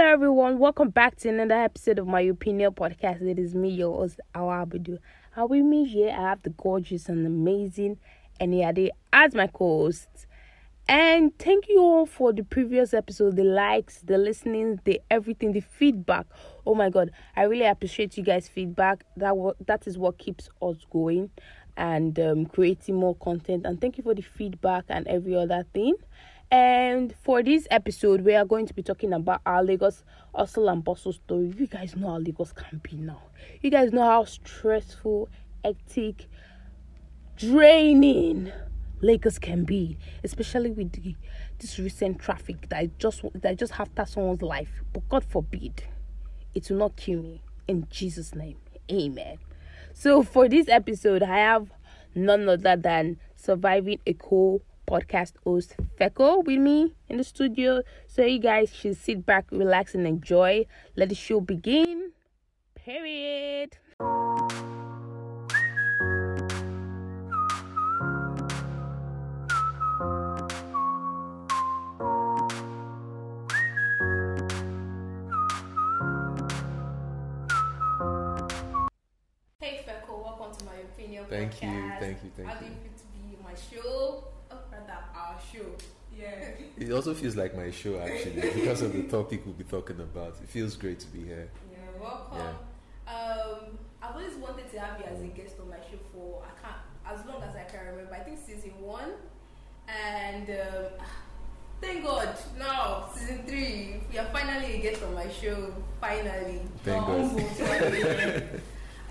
Hello, everyone. Welcome back to another episode of my opinion podcast. It is me, your host, Awa Abudu. And with me here, I have the gorgeous and amazing Eniade as my co-host. And thank you all for the previous episode, the likes, the listening, the everything, the feedback. Oh my god, I really appreciate you guys' feedback. That that is what keeps us going and um, creating more content. And thank you for the feedback and every other thing. And for this episode, we are going to be talking about our Lagos hustle and bustle story. You guys know how Lagos can be now. You guys know how stressful, hectic, draining Lagos can be, especially with the, this recent traffic that just that just after someone's life. But God forbid, it will not kill me. In Jesus' name, Amen. So for this episode, I have none other than surviving Eko podcast host Fecko with me in the studio. So you guys should sit back, relax, and enjoy. Let the show begin. Period. Hey Fecko, welcome to my opinion Thank you, podcast. thank you, thank you. How do you. you feel to be in my show? Show. Yeah. It also feels like my show actually because of the topic we'll be talking about. It feels great to be here. Yeah, welcome. Yeah. Um, I've always wanted to have you as a guest on my show for I can't as long as I can remember. I think season one, and um, thank God now season three. We are finally a guest on my show. Finally, Thank. God.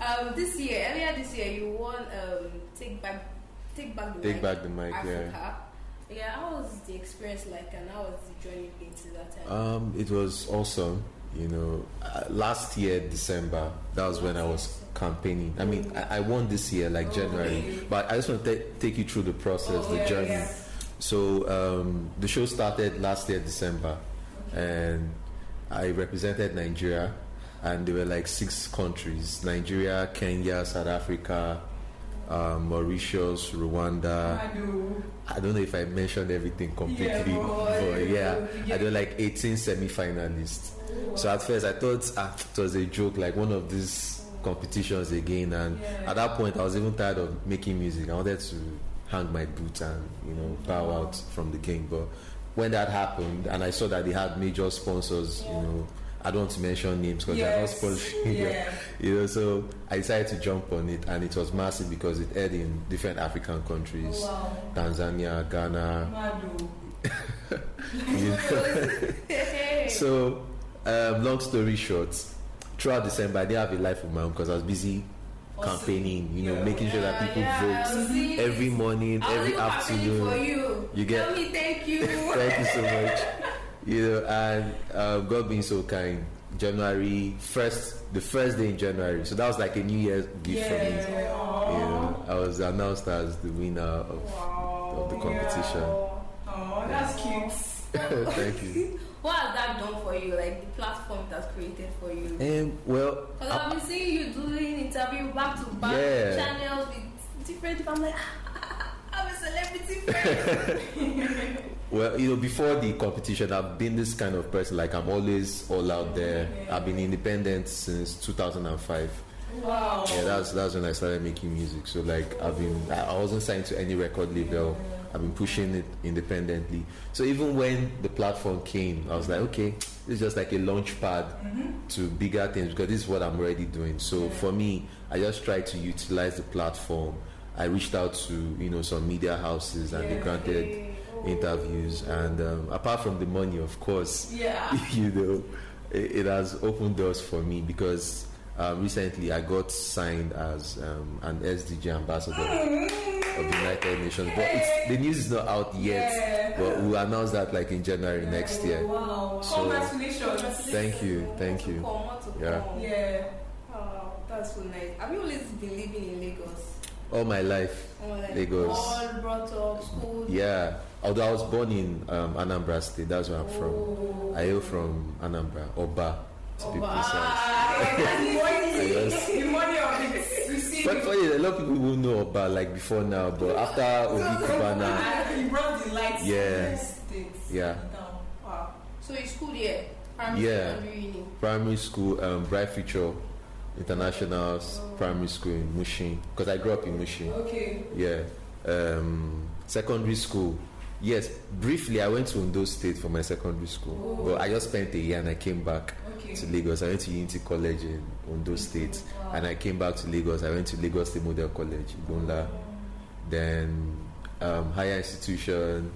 um, this year, earlier this year, you won um, take back, take back the Take mic back the mic. Africa. Yeah, how was the experience like, and how was the journey into that time? Um, it was awesome. You know, uh, last year December, that was when I was campaigning. I mean, I, I won this year, like January, but I just want to ta- take you through the process, the yeah, journey. yeah. So um, the show started last year December, and I represented Nigeria, and there were like six countries: Nigeria, Kenya, South Africa, um, Mauritius, Rwanda. I do. I don't know if I mentioned everything completely, Yeah, but yeah, Yeah. I did like 18 semi-finalists. So at first I thought ah, it was a joke, like one of these competitions again. And Yeah. at that point, I was even tired of making music. I wanted to hang my boots and you know bow out from the game. But when that happened, and I saw that they had major sponsors, you know. I don't want to mention names because they're not Yes. sponsoring. Yeah. You know, so I decided to jump on it, and it was massive because it aired in different African countries. Wow. Tanzania, Ghana. I do. you know. So, um, long story short, throughout December, I didn't have a life of my own because I was busy campaigning, you know, Yeah. making sure that people yeah, vote every morning, I was every afternoon. for you. You get- Tell me thank you. Thank you so much. You know, and um, God being so kind. January first, the first day in January, so that was like a New Year's gift for me. Yeah. You know, I was announced as the winner of, Wow. of the competition. Oh, that's cute. Thank you. what has that done for you? Like the platform that's created for you? Um, well, Because I've been seeing you doing interview back to back Yeah. channels with different people. I'm like, I'm a celebrity friend. Well, you know, before the competition, I've been this kind of person. Like I'm always all out there. I've been independent since 2005. wow. Yeah, that's that's when I started making music. So like I've been, I wasn't signed to any record label. I've been pushing it independently. So even when the platform came, I was like, okay, it's just like a launch pad mm-hmm. to bigger things because this is what I'm already doing. So for me, I just tried to utilize the platform. I reached out to you know some media houses and they Yeah. granted interviews and um, apart from the money of course Yeah. you know it, it has opened doors for me because um, recently i got signed as um, an sdg ambassador of the united nations but it's, the news is not out yet Yeah. but we'll announce that like in january next year Wow. So- Congratulations. thank you thank you Come, want to Yeah. Yeah. Oh, that's so nice. Have you always been living in Lagos? all my life Or like Lagos. All brought up, school. yeah although i was born in um, anambra state that's where i'm from Oh. i hail from anambra oba to be Oba. precise Ah, the money, Yes. the money of it. You see, But funny, a lot of people will know about like before now, but after Obi Cubana, he brought the lights. Yeah. Yeah. down. Wow. So you school here? Primary Yeah. school, primary school, um, Bright Future International s- Primary School in Mushin, because I grew up in Mushin. Okay. Yeah. Um, secondary school. Yes, briefly I went to Ondo State for my secondary school, Oh. but I just spent a year and I came back Okay. to Lagos. I went to Unity College in Ondo State, Wow. and I came back to Lagos. I went to Lagos State Model College, Igbonla. Then um, higher institution.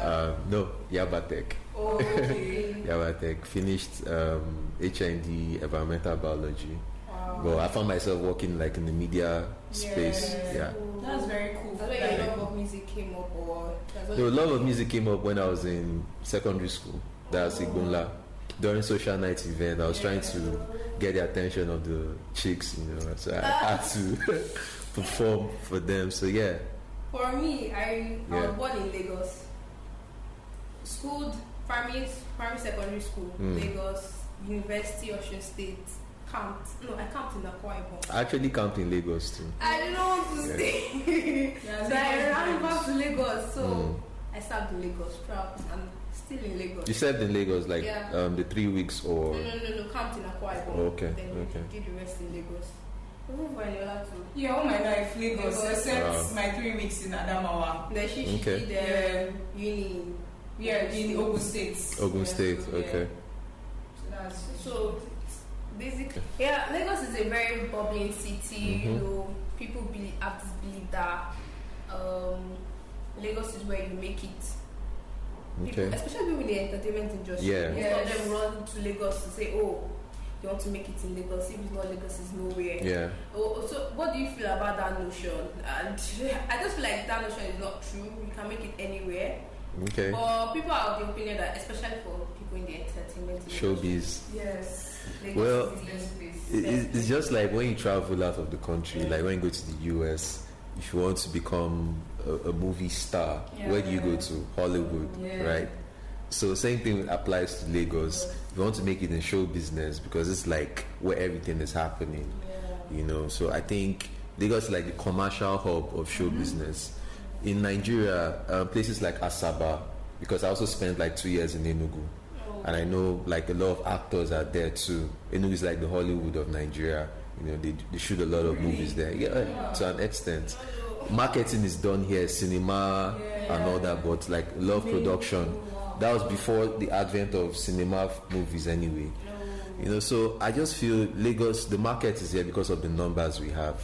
Um, no, Yabatech. Oh, okay. Yabatech finished um, HND environmental biology. wow. But I found myself working like in the media space. Yeah. Yeah. That's very cool. That's where your love of music came up, or that's The love of music came up when I was in secondary school. That's Igbonla. During social night event, I was trying to get the attention of the chicks, you know. So I had to perform for them. So yeah, For me, I, I Yeah. was born in Lagos. Schooled primary, primary secondary school, Mm. Lagos, University, Osun State, camped. No, I camped in Akwa Ibom. I actually camped in Lagos too. I didn't want to Yeah. stay. Yeah, so I Lagos ran back to Lagos. So Mm. I served in Lagos, proud. I'm still in Lagos. You served in Lagos like Yeah. um, the three weeks or No, no, no, no, camped in Akwa Ibom. Okay, Then okay. did the rest in Lagos. Even for Eniola too. Yeah, all my life, Lagos, Lagos. except Wow. my three weeks in Adamawa. Then she, she Okay. did um, uni. Yeah, in Ogun State. Ogun Yeah, State. so, yeah. Okay. So that's So basically, yeah, Lagos is a very bubbling city. You Mhm. know, people believe, have this belief that um, Lagos is where you make it. People, Okay. especially people in the entertainment industry. Yeah. Most Yes. of them run to Lagos to say, "Oh, you want to make it in Lagos. If it's not Lagos, it's nowhere." Yeah. Oh, so what do you feel about that notion? And I just feel like that notion is not true. You can make it anywhere. Okay. But people are of the opinion that, especially for people in the entertainment industry, Showbiz. yes. Well, is the best place. It- It's, just like when you travel out of the country, like when you go to the US, if you want to become a, a movie star, where do you go to? Hollywood, Yeah. right? So same thing applies to Lagos. If you want to make it in show business, because it's like where everything is happening, you know. So I think Lagos is like the commercial hub of show business. In Nigeria, uh, places like Asaba, because I also spent like two years in Enugu, and I know like a lot of actors are there too. Enugu is like the Hollywood of Nigeria. You know, they, they shoot a lot of movies there. Yeah, to an extent. Marketing is done here, cinema and all that, but like a lot of production. That was before the advent of cinema movies, anyway. You know, so I just feel Lagos, the market is here because of the numbers we have.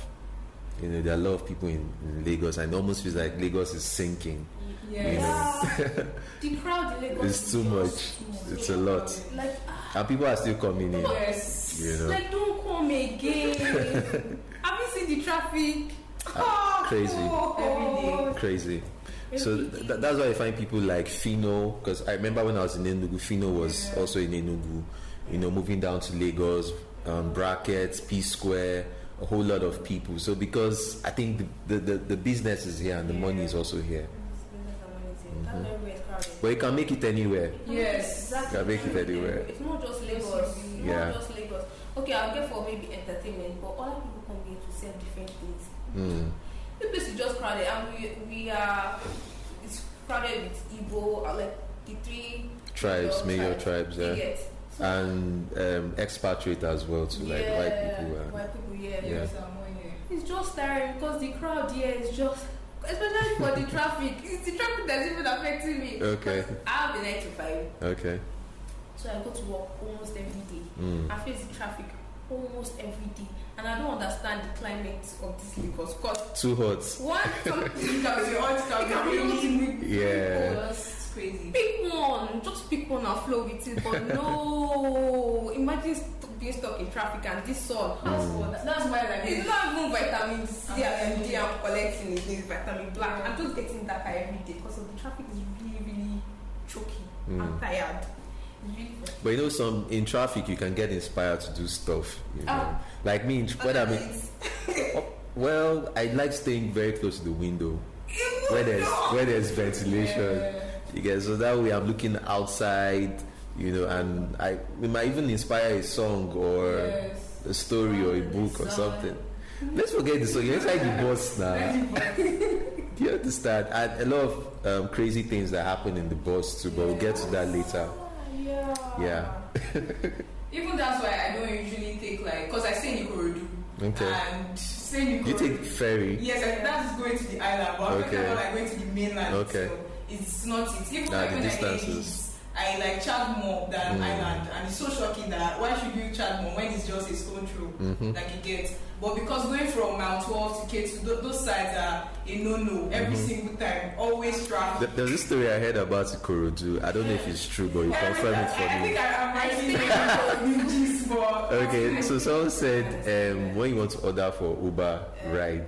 You know, there are a lot of people in, in Lagos, and it almost feels like Lagos is sinking. Yes. the crowd in Lagos It's is too much. It's a lot. Like, ah, And people are still coming in. Yes. You know. like don't come again. Have you seen the traffic? Ah, crazy. Oh, Crazy. So th- th- that's why I find people like Phyno, because I remember when I was in Enugu, Phyno was also in Enugu, you know, moving down to Lagos, um, Brackets, P Square, a whole lot of people. So because I think the, the, the, the business is here and the money is also here. That's everywhere is crowded. But you can make it anywhere. Yes. Exactly. Yeah, make it anywhere. It's not just Lagos. It's Yeah. not just Lagos. Okay, I'll get for maybe entertainment, but other people come here to sell different things. Mm. This place is just crowded, and we we are it's crowded with Igbo, uh, like the three Tribes, major tribes, You yeah. And um, expatriate as well, to like white people. Uh, white people, yeah. Yeah. Yes, I'm on here. It's just tiring because the crowd here is just, especially for the traffic. It's the traffic that's even affecting me. Okay. I have a nine to five, okay. so I go to work almost every day. Mm. I face the traffic almost every day, and I don't understand the climate of this Lagos. Cause Too hot. one something that can be hot, can be can be raining. Yeah. That's crazy. Pick one, just pick one and flow with it. But no, imagine st- being stuck in traffic and this sun. How's Mm. that? That's why like It's not even vitamin C and. D I'm collecting it is vitamin black. I'm just getting darker every day because of the traffic is really, really choky. I'm Mm. tired. But you know, some in traffic, you can get inspired to do stuff. You know, Ah. like me, in- when I'm in, Oh, well, I like staying very close to the window where there's where there's ventilation. Yeah. You get so that way I'm looking outside, you know, and I it might even inspire a song or Yes. a story or a book or something. Let's forget the song. You're inside the bus now. Do you understand? And a lot of um, crazy things that happen in the bus too, but we'll get to that later. Yeah. Yeah. Even that's why I don't usually take like, cause I stay in Ikorodu. Okay. And staying in You take ferry. Yes, I, that's going to the island, but I'm Okay. talking about like going to the mainland. Okay. So it's not it. Even Nah, like the distances. Get leaves, I like charge more than Mm. island, and it's so shocking that why should you charge more when it's just a stone throw Mhm. like you get. But because going from Mile 12 to Ketu, th- those sides are a no-no every Mm-hmm. single time, always traffic. Th- There's this story I heard about Ikorodu. I don't know if it's true, but you confirm it for I, I me. think I, I'm writing think- Nikki's Okay, so someone said um, when you want to order for Uber ride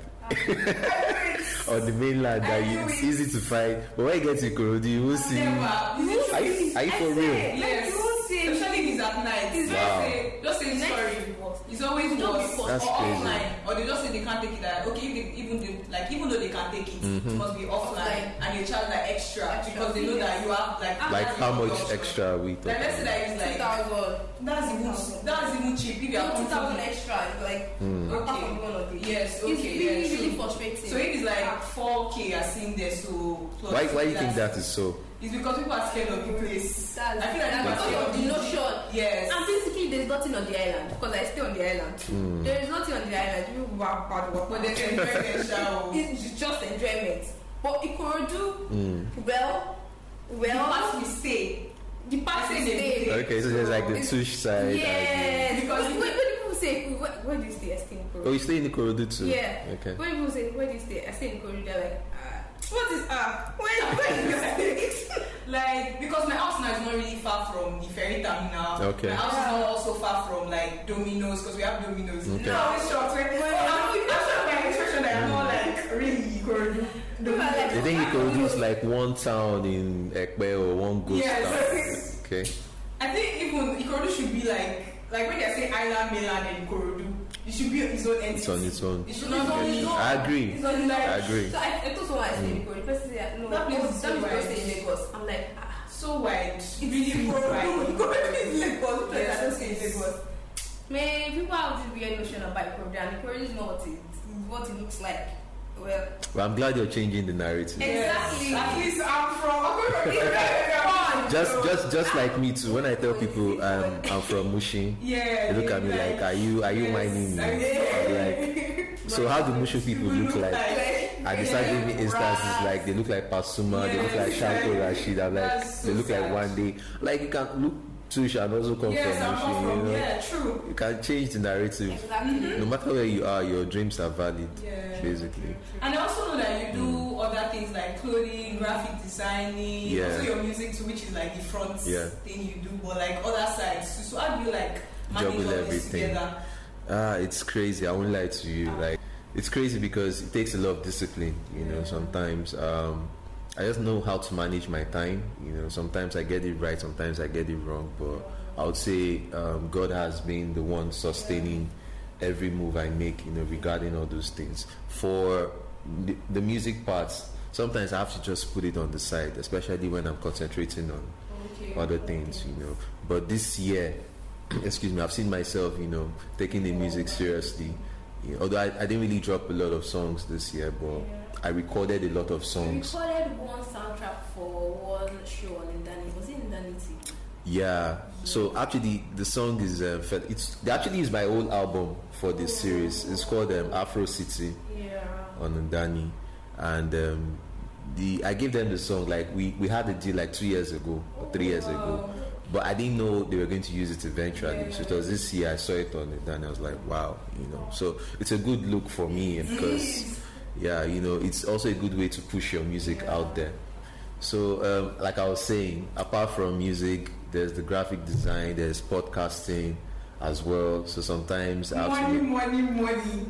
on the mainland, that you, it's it. easy to find, but when you get to Ikorodu, you will see. Are you, are you for real? Yes. Especially if it's at night. Wow. just say, just say sorry. It's always Don't be worse. or crazy. offline. Or they just say they can't take it. Like, okay, if they, even they, like even though they can take it, Mm-hmm. it must be offline, Offline. and they charge like extra, Extra because they know fees. that you have like Like how much production. extra are we Like let's say talking? that it's like 2000. that's even that's even cheap if you have 2000 extra. Like, apart Okay. from one of the Yes, It's okay, really, yeah, really true. frustrating. So if it's like 4k, I seen there. So Why, why do you think that is so? It's because people are scared of the place. That's, I feel like that's people are because scared of of the notion. Yes. And basically, there's nothing on the island because I stay on the island. Hmm. There is nothing on the island. You bad, bad work. But there's enjoyment, it's just enjoyment. But Ikorodu, Mm. well, The well, part we stay. the part I we say they- stay. Okay, so there's like the It's- Tush side. Yes, Because- because when, when people say, where, where do you stay? I stay in and- Ikorodu. Oh, you stay in Ikorodu too? Yeah. Okay. When people say, where do you stay? I stay in Ikorodu. They're like, what is ah? Where, where do you stay? Like because my house now is not really far from the ferry terminal. Okay. My house is not also far from like Domino's because we have Domino's. Okay. No, I was shocked when when I'm not sure my expression that I'm not like really Ikorodu. like- You think Ikorodu is like one town in Ekpe or one ghost Yes. town? Okay. I think even Ikorodu should be like like when they say island, mainland, and Ikorodu, it should be its own entity. It's on its own. It should No, not no, be. no. I agree. It's not like, I agree. So I, I told someone I stay in Ikorodu. The person said, no, That that place is that so means you wide. stay in Lagos. I'm like, ah. So wide, really Ikorodu, wide. Ikorodu is Lagos. Yes, Yes, I don't stay in yes. Lagos. Man, people have this weird notion about Ikorodu, and Ikorodu is not what it, what it looks like. Well, Well, I'm glad you're changing the narrative. Exactly. Yes. At least I'm from. Just, just, just like me too. When I tell people um, I'm from Mushin, Yeah. they look at me like, "Are you, are you yes, minding me?" I'm like, so how do Mushin people look like? I they start giving me instances like they look like Pasuma, they look like Shanko Rashid. I'm like, they look like one day. Like you can look Tush and also come Yes, from I'm from. You know, Yeah, true. you can change the narrative. exactly. No matter where you are, your dreams are valid. Yeah. Basically. And I also know that you do other things like clothing, graphic designing, Yeah. also your music too, which is like the front Yeah. thing you do, but like other sides. too. So how do you like manage Juggle all this everything. together? Ah, it's crazy. I won't lie to you. Like, it's crazy because it takes a lot of discipline. You know, sometimes um, I just know how to manage my time. You know, sometimes I get it right, sometimes I get it wrong. But I would say um, God has been the one sustaining every move I make. You know, regarding all those things. For the, the music parts, sometimes I have to just put it on the side, especially when I'm concentrating on Okay. other things, you know. But this year, excuse me, I've seen myself, you know, taking the music seriously. You know, although I, I didn't really drop a lot of songs this year, but I recorded a lot of songs. Yeah. So actually, the song is uh, it's actually is my old album for this series. It's called um, Afro City Yeah. on Ndani, and um, the I gave them the song like we we had a deal like two years ago or three years ago, but I didn't know they were going to use it eventually. So it was this year I saw it on Ndani. I was like, wow, you know. So it's a good look for me because yeah, you know, it's also a good way to push your music out there. So, um, like I was saying, apart from music, there's the graphic design, there's podcasting as well. So sometimes I to Money, be- money, money.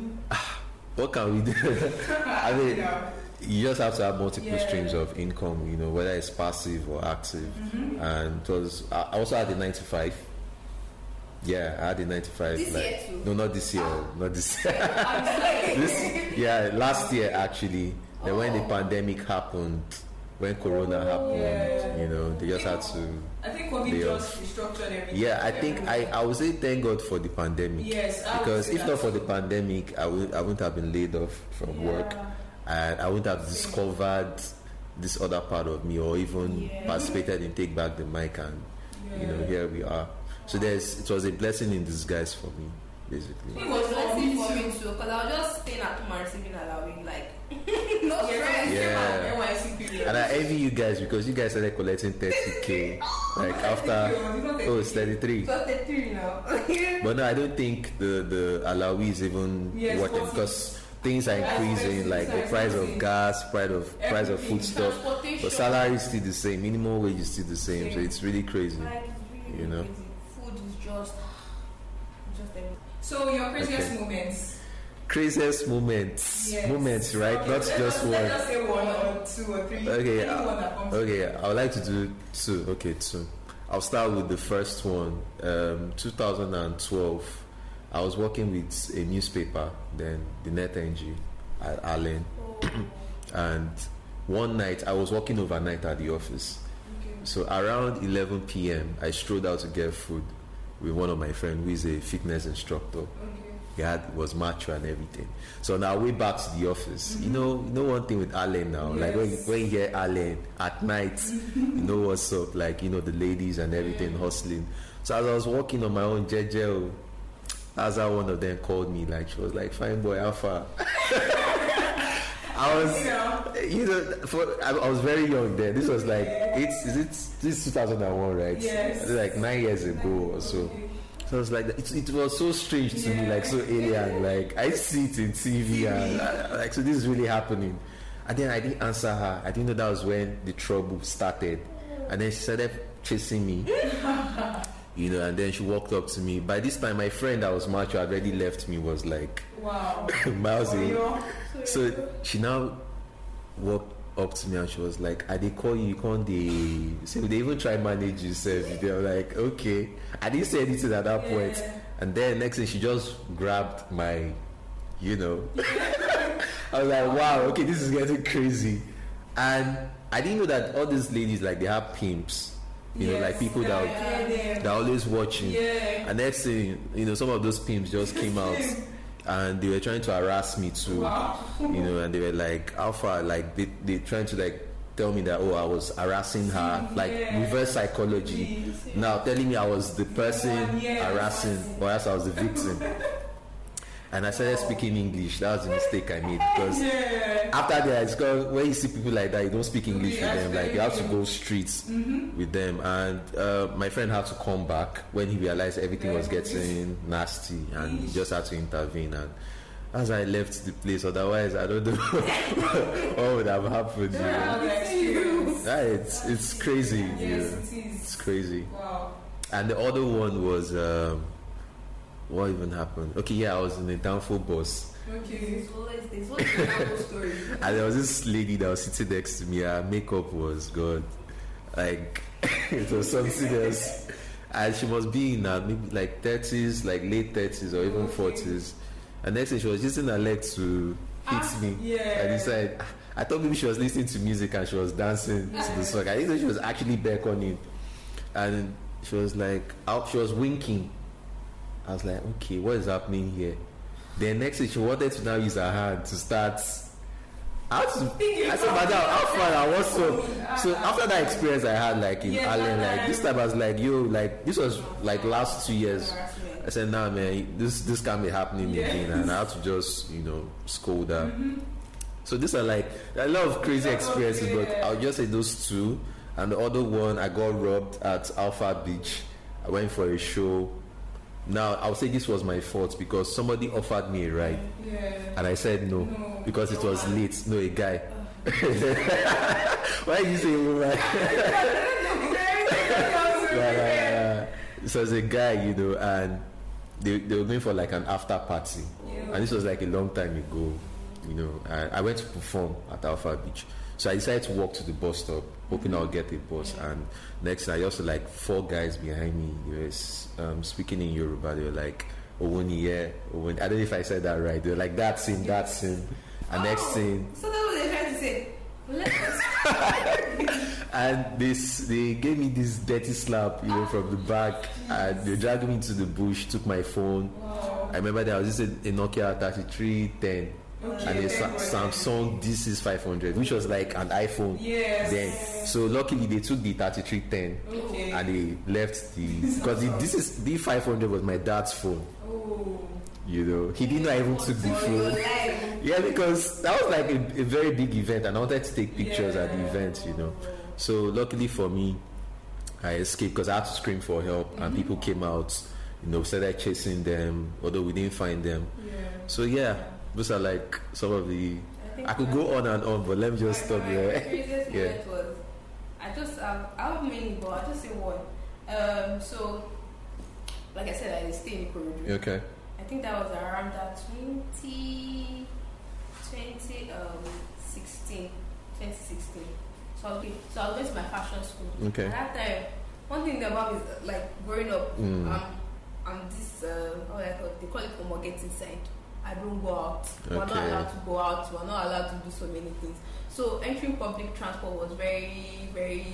what can we do? I mean, Yeah. you just have to have multiple Yeah. streams of income, you know, whether it's passive or active. Mm-hmm. And it was, I I also had a 95. Yeah, I had a 95. This like- year too? No, not this year. Not this year. This, yeah, last year actually. Then when the pandemic happened, when Corona oh, happened, Yeah. you know, they just had to. I think COVID They just restructured everything. Yeah, I think I, I would say thank God for the pandemic. Yes, I because if not for the pandemic, I would I wouldn't have been laid off from work, and I wouldn't have discovered this other part of me, or even Yeah. participated in take back the mic, and you know here we are. So there's it was a blessing in disguise for me, basically. It was for me for me too, because I was just staying at home and receiving allowing, like, no Yeah, stress. Yeah. And I envy you guys because you guys started collecting 30k like after oh it's 33. So 33 now. But no, I don't think the the Alawi is even Yes, because things are increasing, like the price of gas, price of price of foodstuff. Transportation. But salary is still the same, minimum wage is still the same, so it's really crazy. Really You know. crazy. Food is just, just everything. So your craziest Okay. moments. Craziest moments, Yes. moments, right? Okay, Not just one. just say one or two or three. Okay, Any one that comes. Okay, I would like to do two. Okay, two. I'll start with the first one. Um, 2012. I was working with a newspaper, then the Net NG at Allen, and one night I was working overnight at the office. Okay. So around 11 p.m., I strolled out to get food with one of my friends who is a fitness instructor. Okay. He had was macho and everything. So on our way back to the office, you know, you know one thing with Allen now, like when you, Yes. when you hear Allen at night, you know what's up, like you know the ladies and everything hustling. So as I was walking on my own JJ, oh, as how one of them called me, like she was like, "Fine boy, Alpha." I was, You know. you know, for I, I was very young then. This was like it's is it this 2001, right? Yes. Like nine years ago or so. So I was like, it, it was so strange to me, like so alien. Like I see it in TV, and I, like so this is really happening. And then I didn't answer her. I didn't know that was when the trouble started. And then she started chasing me, you know. And then she walked up to me. By this time, my friend that was macho had already left me. Was like Wow. miles away. So she now walked up to me and she was like, I they call you, you can't they so they even try manage yourself. They were like, okay. I didn't say anything at that point. Yeah. And then next thing she just grabbed my, you know. I was like, wow, okay, this is getting crazy. And I didn't know that all these ladies like they have pimps. You know, like people that Yeah, yeah. they're always watching. Yeah. And next thing, you know, some of those pimps just came out and they were trying to harass me too. Wow. You know, and they were like, Alpha, like they they trying to like tell me that oh I was harassing her, like Yeah. reverse psychology. Now telling me I was the person Yeah. harassing, or else I was the victim. And I started speaking English. That was the mistake I made because Yeah. after that, it's called when you see people like that, you don't speak English Yeah, with them. Like you have to go streets Mm-hmm. with them. And uh, my friend had to come back when he realized everything was getting nasty, and he just had to intervene. And as I left the place, otherwise I don't know what would have happened. You Yeah? Yeah, it's it's crazy. Yes, yeah. it It's is. crazy. Wow. And the other one was um, what even happened? Okay, yeah, I was in a downfall bus. Okay. There's always this. What's the story? And there was this lady that was sitting next to me. Her makeup was good, like it was something else. And she must be in her maybe like thirties, like late thirties or even forties. And next thing she was using her leg to hit Ah, me. yeah. And he said, I thought maybe she was listening to music and she was dancing to the song. I didn't know she was actually beckoning. And she was like, out, she was winking. I was like, okay, what is happening here? Then next thing she wanted to now use her hand to start. I, to, I said, madam, how far I was up? So after that experience I had like in Yeah, Allen, like this time I was like, yo, like this was like last two years. I said, nah, man, this this can't be happening Yeah. again, and I had to just you know scold her. Mm-hmm. So these are like a lot of crazy experiences, but I'll just say those two. And the other one, I got robbed at Alpha Beach. I went for a show. Now I'll say this was my fault because somebody offered me a ride, Yeah. and I said no, No. because it was late. No, a guy. Why did you say woman? yeah, yeah, yeah. So as a guy, you know, and they, they were going for like an after party, and this was like a long time ago, you know. And I went to perform at Alpha Beach, so I decided to walk to the bus stop, hoping I'll get a bus. And next, I also like four guys behind me. They were um, speaking in Yoruba. They were like, "Owoni, yeah, Owoni." I don't know if I said that right. They were like, "That's him, that's him." And next thing, So that's what they're trying to say. And this they gave me this dirty slap you know from the back and they dragged me into the bush took my phone i remember there was this a, a nokia 3310 Okay, and okay. Samsung D6500, which was like an iPhone. Yes. Then, so luckily they took the 3310 Okay. and they left the because the, this is D500 was my dad's phone. Oh. You know, he didn't I even took the phone. Yeah, because that was like a, a very big event, and I wanted to take pictures at the Yeah. event. You know, so luckily for me, I escaped because I had to scream for help, Mm-hmm. and people came out. You know, started chasing them, although we didn't find them. Yeah. So yeah, those are like some of the. think I could go on and on, but let me just stop here. Yeah. was I just um, I have many, but I just say one. Um, so like I said, I stay in Ikorodu. Okay. I think that was around that 20, 20, um, 16, 2016. So I was, going- so I going to my fashion school. Okay. At that time, one thing about me is like growing up, Mm. um, I'm this, uh, how do I call it? They call it homo get inside. I don't go out. We're not allowed to go out. We're not allowed to do so many things. So entering public transport was very, very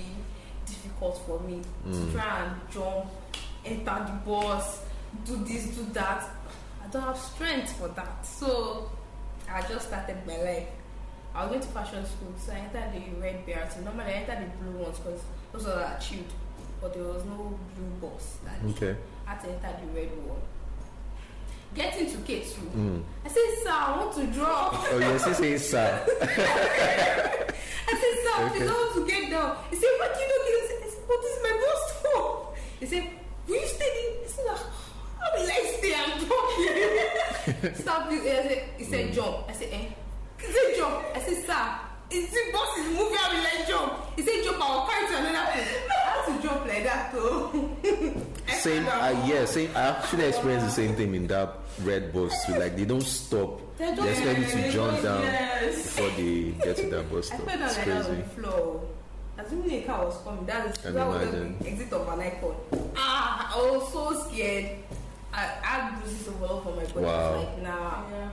difficult for me Mm. to try and jump, enter the bus, do this, do that. I don't have strength for that. So I just started my life. I was going to fashion school, so I entered the red BRT. Normally I entered the blue ones because those are achieved, but there was no blue bus that. Okay. I had to enter the red one. Getting to Ketu, Mm. I said, Sir, I want to draw. Oh yes, he says sir. I said, Sir, Okay. please, I want to get down. He said, What do you know? this? I said, this is my bus stop. He said, Will you stay there? I said, "Ah, How will I stay? I'm dropping. Stop this. I said, he said, Jump. I said, Eh? He said, Jump. I said, Sir, is the bus is moving. I will I jump? He said, Jump. I will carry to another place. I had to jump like that, though. Same. Uh, yeah. Same. I actually experienced the same thing in that red bus too. Like they don't stop. They don't- They expect you to jump down Yes. before they get to that bus I stop. fell down It's like that on crazy. the floor. Assuming a car was coming, that is Can that was imagine. the exit of an icon. Ah, I was so scared. I I had bruises all over my body. Wow. like, nah, Yeah.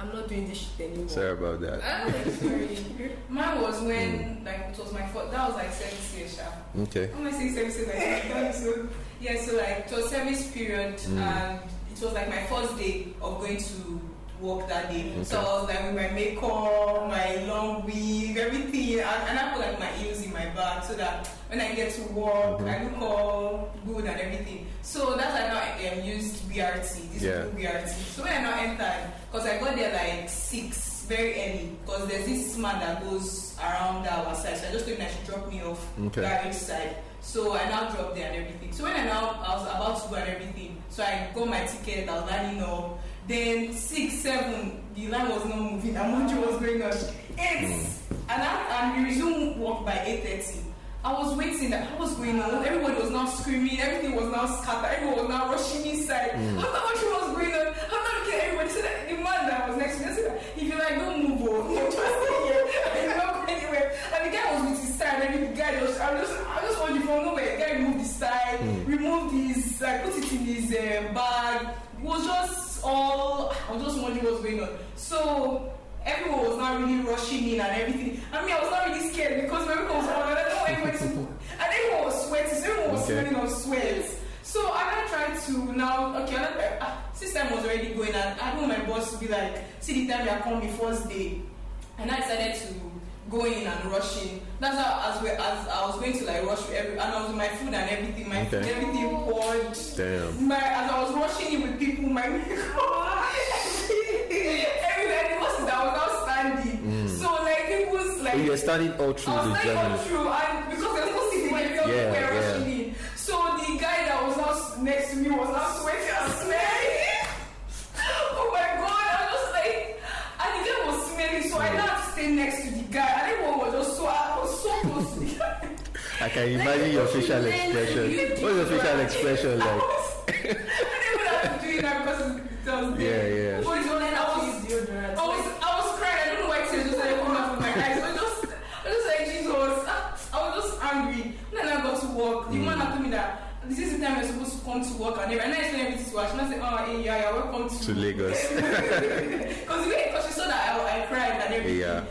I'm not doing this shit anymore. Sorry about that. Ah, like, sorry. Mine was when like it was my first. That was like service year, sha. Okay. How am I saying service year? Like so yeah, so like it was service period, Mm. and it was like my first day of going to work that day. So I was like with my makeup, my long wig, everything, and, and I put like my heels in my bag so that when I get to work, Mhm. I look all good and everything. So that's why now I um, used BRT, this Yeah. BRT. So when I now entered, because I got there like six, very early, because there's this man that goes around our side. So I just told him I should drop me off Okay. garage side. So I now dropped there and everything. So when I now I was about to go and everything, so I got my ticket, I was lining up. Then six, seven, the line was not moving, and Mojo was going on. Eight, hmm. and I, and we resumed work by eight thirty. I was waiting. What was going on? Everybody was now screaming. Everything was now scattered. Everyone was now rushing inside. I don't know what was going on. I'm not looking at everybody. So that the man that was next to me I said, that, "If you like, don't move. Oh, just stay here. I'm not going anywhere." And the guy was with his side. And the guy was. I. Just I just watching from nowhere. The guy removed his hmm. side, removed his, like, put it in his uh, bag. It was just all. I was just wondering what's going on. So everyone was not really rushing in and everything. I mean, I was not really scared because my was on and I don't want anybody to. And everyone was sweating, so everyone was Okay. smelling of sweat. So I now tried to now, okay, I now, uh, system was already going and I don't my boss to be like, see the time you are coming first day. And I decided to go in and rushing. That's how as, we, as I was going to like rush with every, and I was my food and everything, my food, everything poured. Damn. My, as I was rushing in with people, my makeup, everybody was that I was now standing. Mm. So like people's like Oh, you're standing all through I was the like all through and because there was no seat when people Yeah, were yeah. rushing in. So the guy that was next to me was I can imagine your facial expression. What's your facial expression like? I didn't even have to do it now because it was Yeah, yeah. But it was, I was. I was, I was crying. I don't know why tears just started coming out from my eyes. I was just, I was just like Jesus. I was just angry. When I got to work, the man had mm. told me that this is the time you're supposed to come to work and everything. And I explained everything to her. She now said, "Oh, hey, yeah, yeah, welcome to, To Lagos. Because because she saw that I, I cried and everything. Yeah.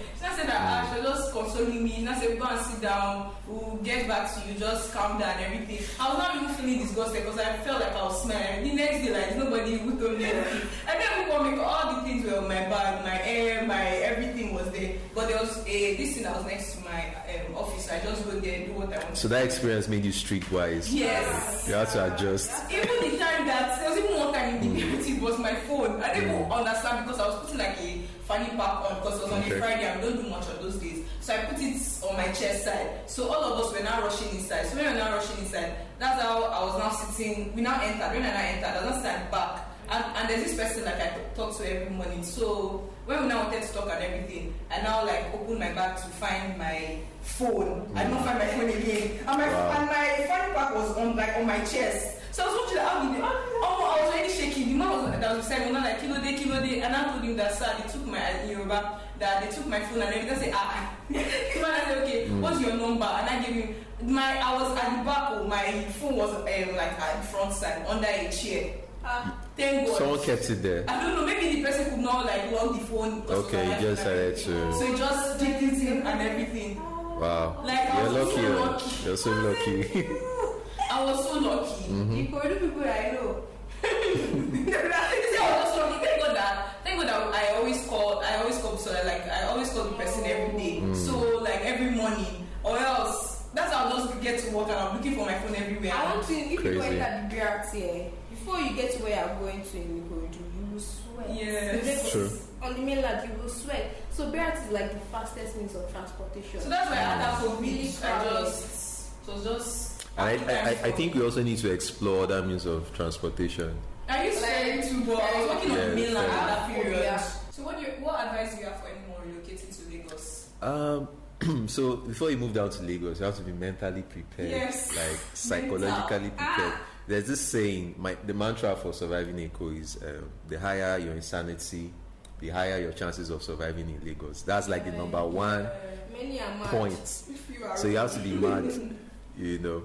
Consoling me. She now said, go and sit down. We'll get back to you. Just calm down and everything. I was not even feeling disgusted because I felt like I was smelling. The next day, like nobody even told me anything. And then we come make all the things were well. My bag, my hair, my everything was there. But there was a this thing that was next to my um, office. I just go there and do what I want. So that experience made you streetwise. Yes. You had to adjust. Even phone. I didn't understand because I was putting like a fanny pack on because it was on Okay. a Friday and we don't do much on those days. So I put it on my chest side. So all of us were now rushing inside. So when we were now rushing inside, that's how I was now sitting. We now entered. When I now entered, I was now stand back. And, and there's this person like I talk to every morning. So when we now wanted to talk and everything, I now like open my bag to find my phone. I did not mm. find my phone again. And my Wow. and my fanny pack was on like on my chest. So I was watching how did they, oh, I was already shaking. The man was that was beside me, was like kilo day, kilo day, and I told him that sir, they took my in Yoruba, that they took my phone and everything. I said, ah, ah. the man I said, okay, what's your number? And I gave him my. I was at the back. Oh, my phone was um, like at the front side under a chair. Ah, thank God. Someone kept it there. I don't know. Maybe the person could not like lock the phone. Okay, of you just phone and decided everything. to- So he just dipped it in and everything. Wow. Like, You're was lucky. so lucky. You're so lucky. I was so lucky. Mm-hmm. The Korean people I know. See, I was just lucky. Thank God that. Thank God that I always call. I always call. So like I always call the person every day. Mm. So like every morning, or else that's how I'll just get to work and I'm looking for my phone everywhere. I want to, if you Crazy. enter the BRT, eh, before you get to where you're going to in Ikorodu, you will sweat. Yes. Because True. On the mainland, you will sweat. So BRT is like the fastest means of transportation. So that's why after It's COVID, really I crowded. just it was just. I, I, I- I think we also need to explore other means of transportation. I used ferry to but I was working on Yeah, the at that period. Yeah. So what do you, what advice do you have for anyone relocating to Lagos? Um, so before you move down to Lagos, you have to be mentally prepared, Yes. like psychologically Mental. prepared. Ah. There's this saying, my, the mantra for surviving Eko is um, the higher your insanity, the higher your chances of surviving in Lagos. That's like the number one Many are mad. point. If you are So you have to be mad, you know.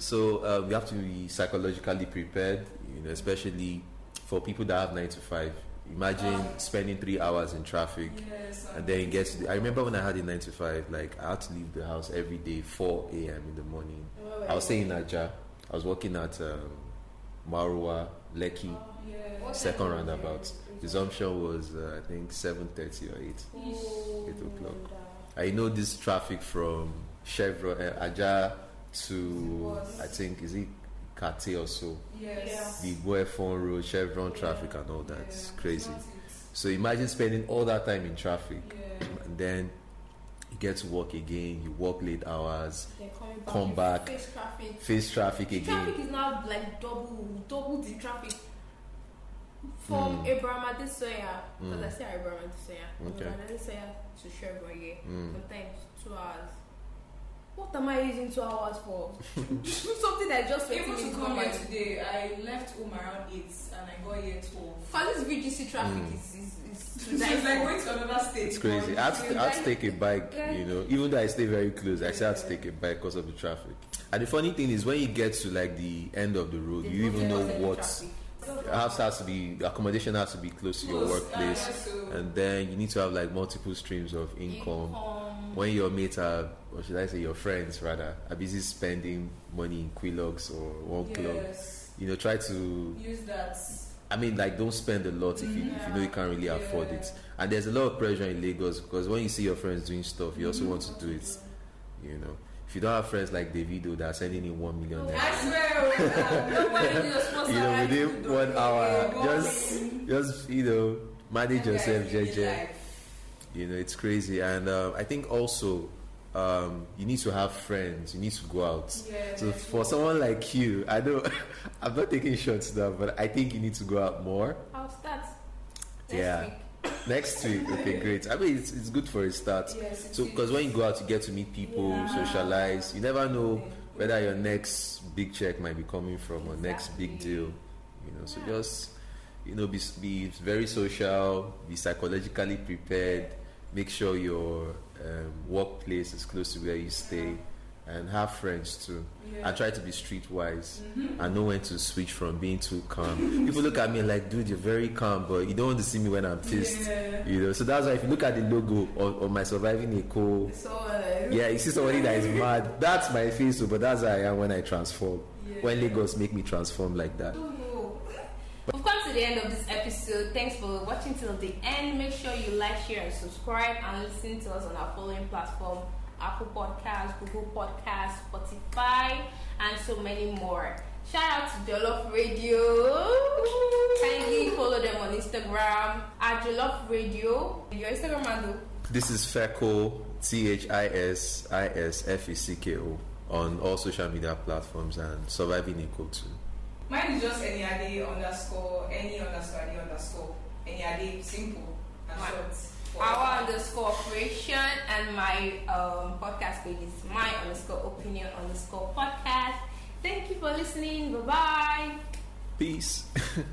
To. So um, you have to be psychologically prepared, you know, especially for people that have nine to five. Imagine spending three hours in traffic Yes. and then it gets. I remember when I had a nine to five, like I had to leave the house every day, four a.m. in the morning. I was staying in Aja. I was working at um, Marwa, Lekki, Yeah. What second roundabout. Resumption was uh, I think seven thirty or eight. Oh, Eight o'clock. I know this traffic from Chevron uh, Aja to I think is it Kate or so. Yes. The Boyfon Road, Chevron traffic and all that. It's crazy. So imagine spending all that time in traffic Yeah. and then you get to work again, you work late hours, back. Come back. Face traffic. face traffic The again. traffic is now like double, double the traffic. From Abraham Adesanya, because I say Abraham Adesanya, Hmm. Okay. Abraham Adesanya to Chevron, yeah. Mm. Sometimes two hours. What am I using two hours for? Something that just Able to in come here today, I left home around 8 and I got here 12. For this VGC traffic Mm. is, is, is it's like going to another state. It's crazy. I had, to, I had to take a bike, Yeah. you know, even though I stay very close, I still had to take a bike because of the traffic. And the funny thing is, when you get to like the end of the road, you even know what the house has to be, the accommodation has to be close to your Close. workplace, Ah, so- and then you need to have like multiple streams of income. When your mates are, or should I say, your friends rather, are busy spending money in Quilox or one club, Yes. you know, try to Use that. I mean, like, don't spend a lot if you, if you know you can't really afford it. And there's a lot of pressure in Lagos because when you see your friends doing stuff, you also want to do it. You know, if you don't have friends like Davido that are sending in one million I naira, swear. oh, Nobody is supposed you know, within one hour, just, just you know, manage yourself, guy is really JJ. You know, it's crazy. And uh, I think also, um, you need to have friends. You need to go out. Yeah, So that's for what- someone like you, I know I'm not taking shots now, but I think you need to go out more. I'll start. Next Yeah. Week. Next week, okay, great. I mean, it's, it's good for a start. Yes, So, because when you go out, you get to meet people, Yeah. socialize. You never know whether your next big check might be coming from or next big deal. You know, so just you know, be be very social, be psychologically prepared. Make sure your um, workplace is close to where you stay, and have friends too. Yeah. And try to be streetwise Mhm. and know when to switch from being too calm. People look at me like, dude, you're very calm, but you don't want to see me when I'm pissed. Yeah. You know, so that's why if you look at the logo on, on my surviving Eko, uh, yeah, you see somebody that is mad. That's my face, but that's how I am when I transform. Yeah. When Lagos make me transform like I that. We've come to the end of this episode. Thanks for watching till the end. Make sure you like, share, and subscribe, and listen to us on our following platform: Apple Podcasts, Google Podcasts, Spotify, and so many more. Shout out to Jollof Radio. Kindly follow them on Instagram at Jollof Radio. Your Instagram handle. This is Fecko, T H I S I S F E C K O, on all social media platforms and Surviving Eko too. Mine is just Eniade underscore, any underscore, any underscore. Eniade, simple and Mine. short. for Our underscore operation and my um, podcast page is my underscore opinion underscore podcast. Thank you for listening. Bye bye. Peace.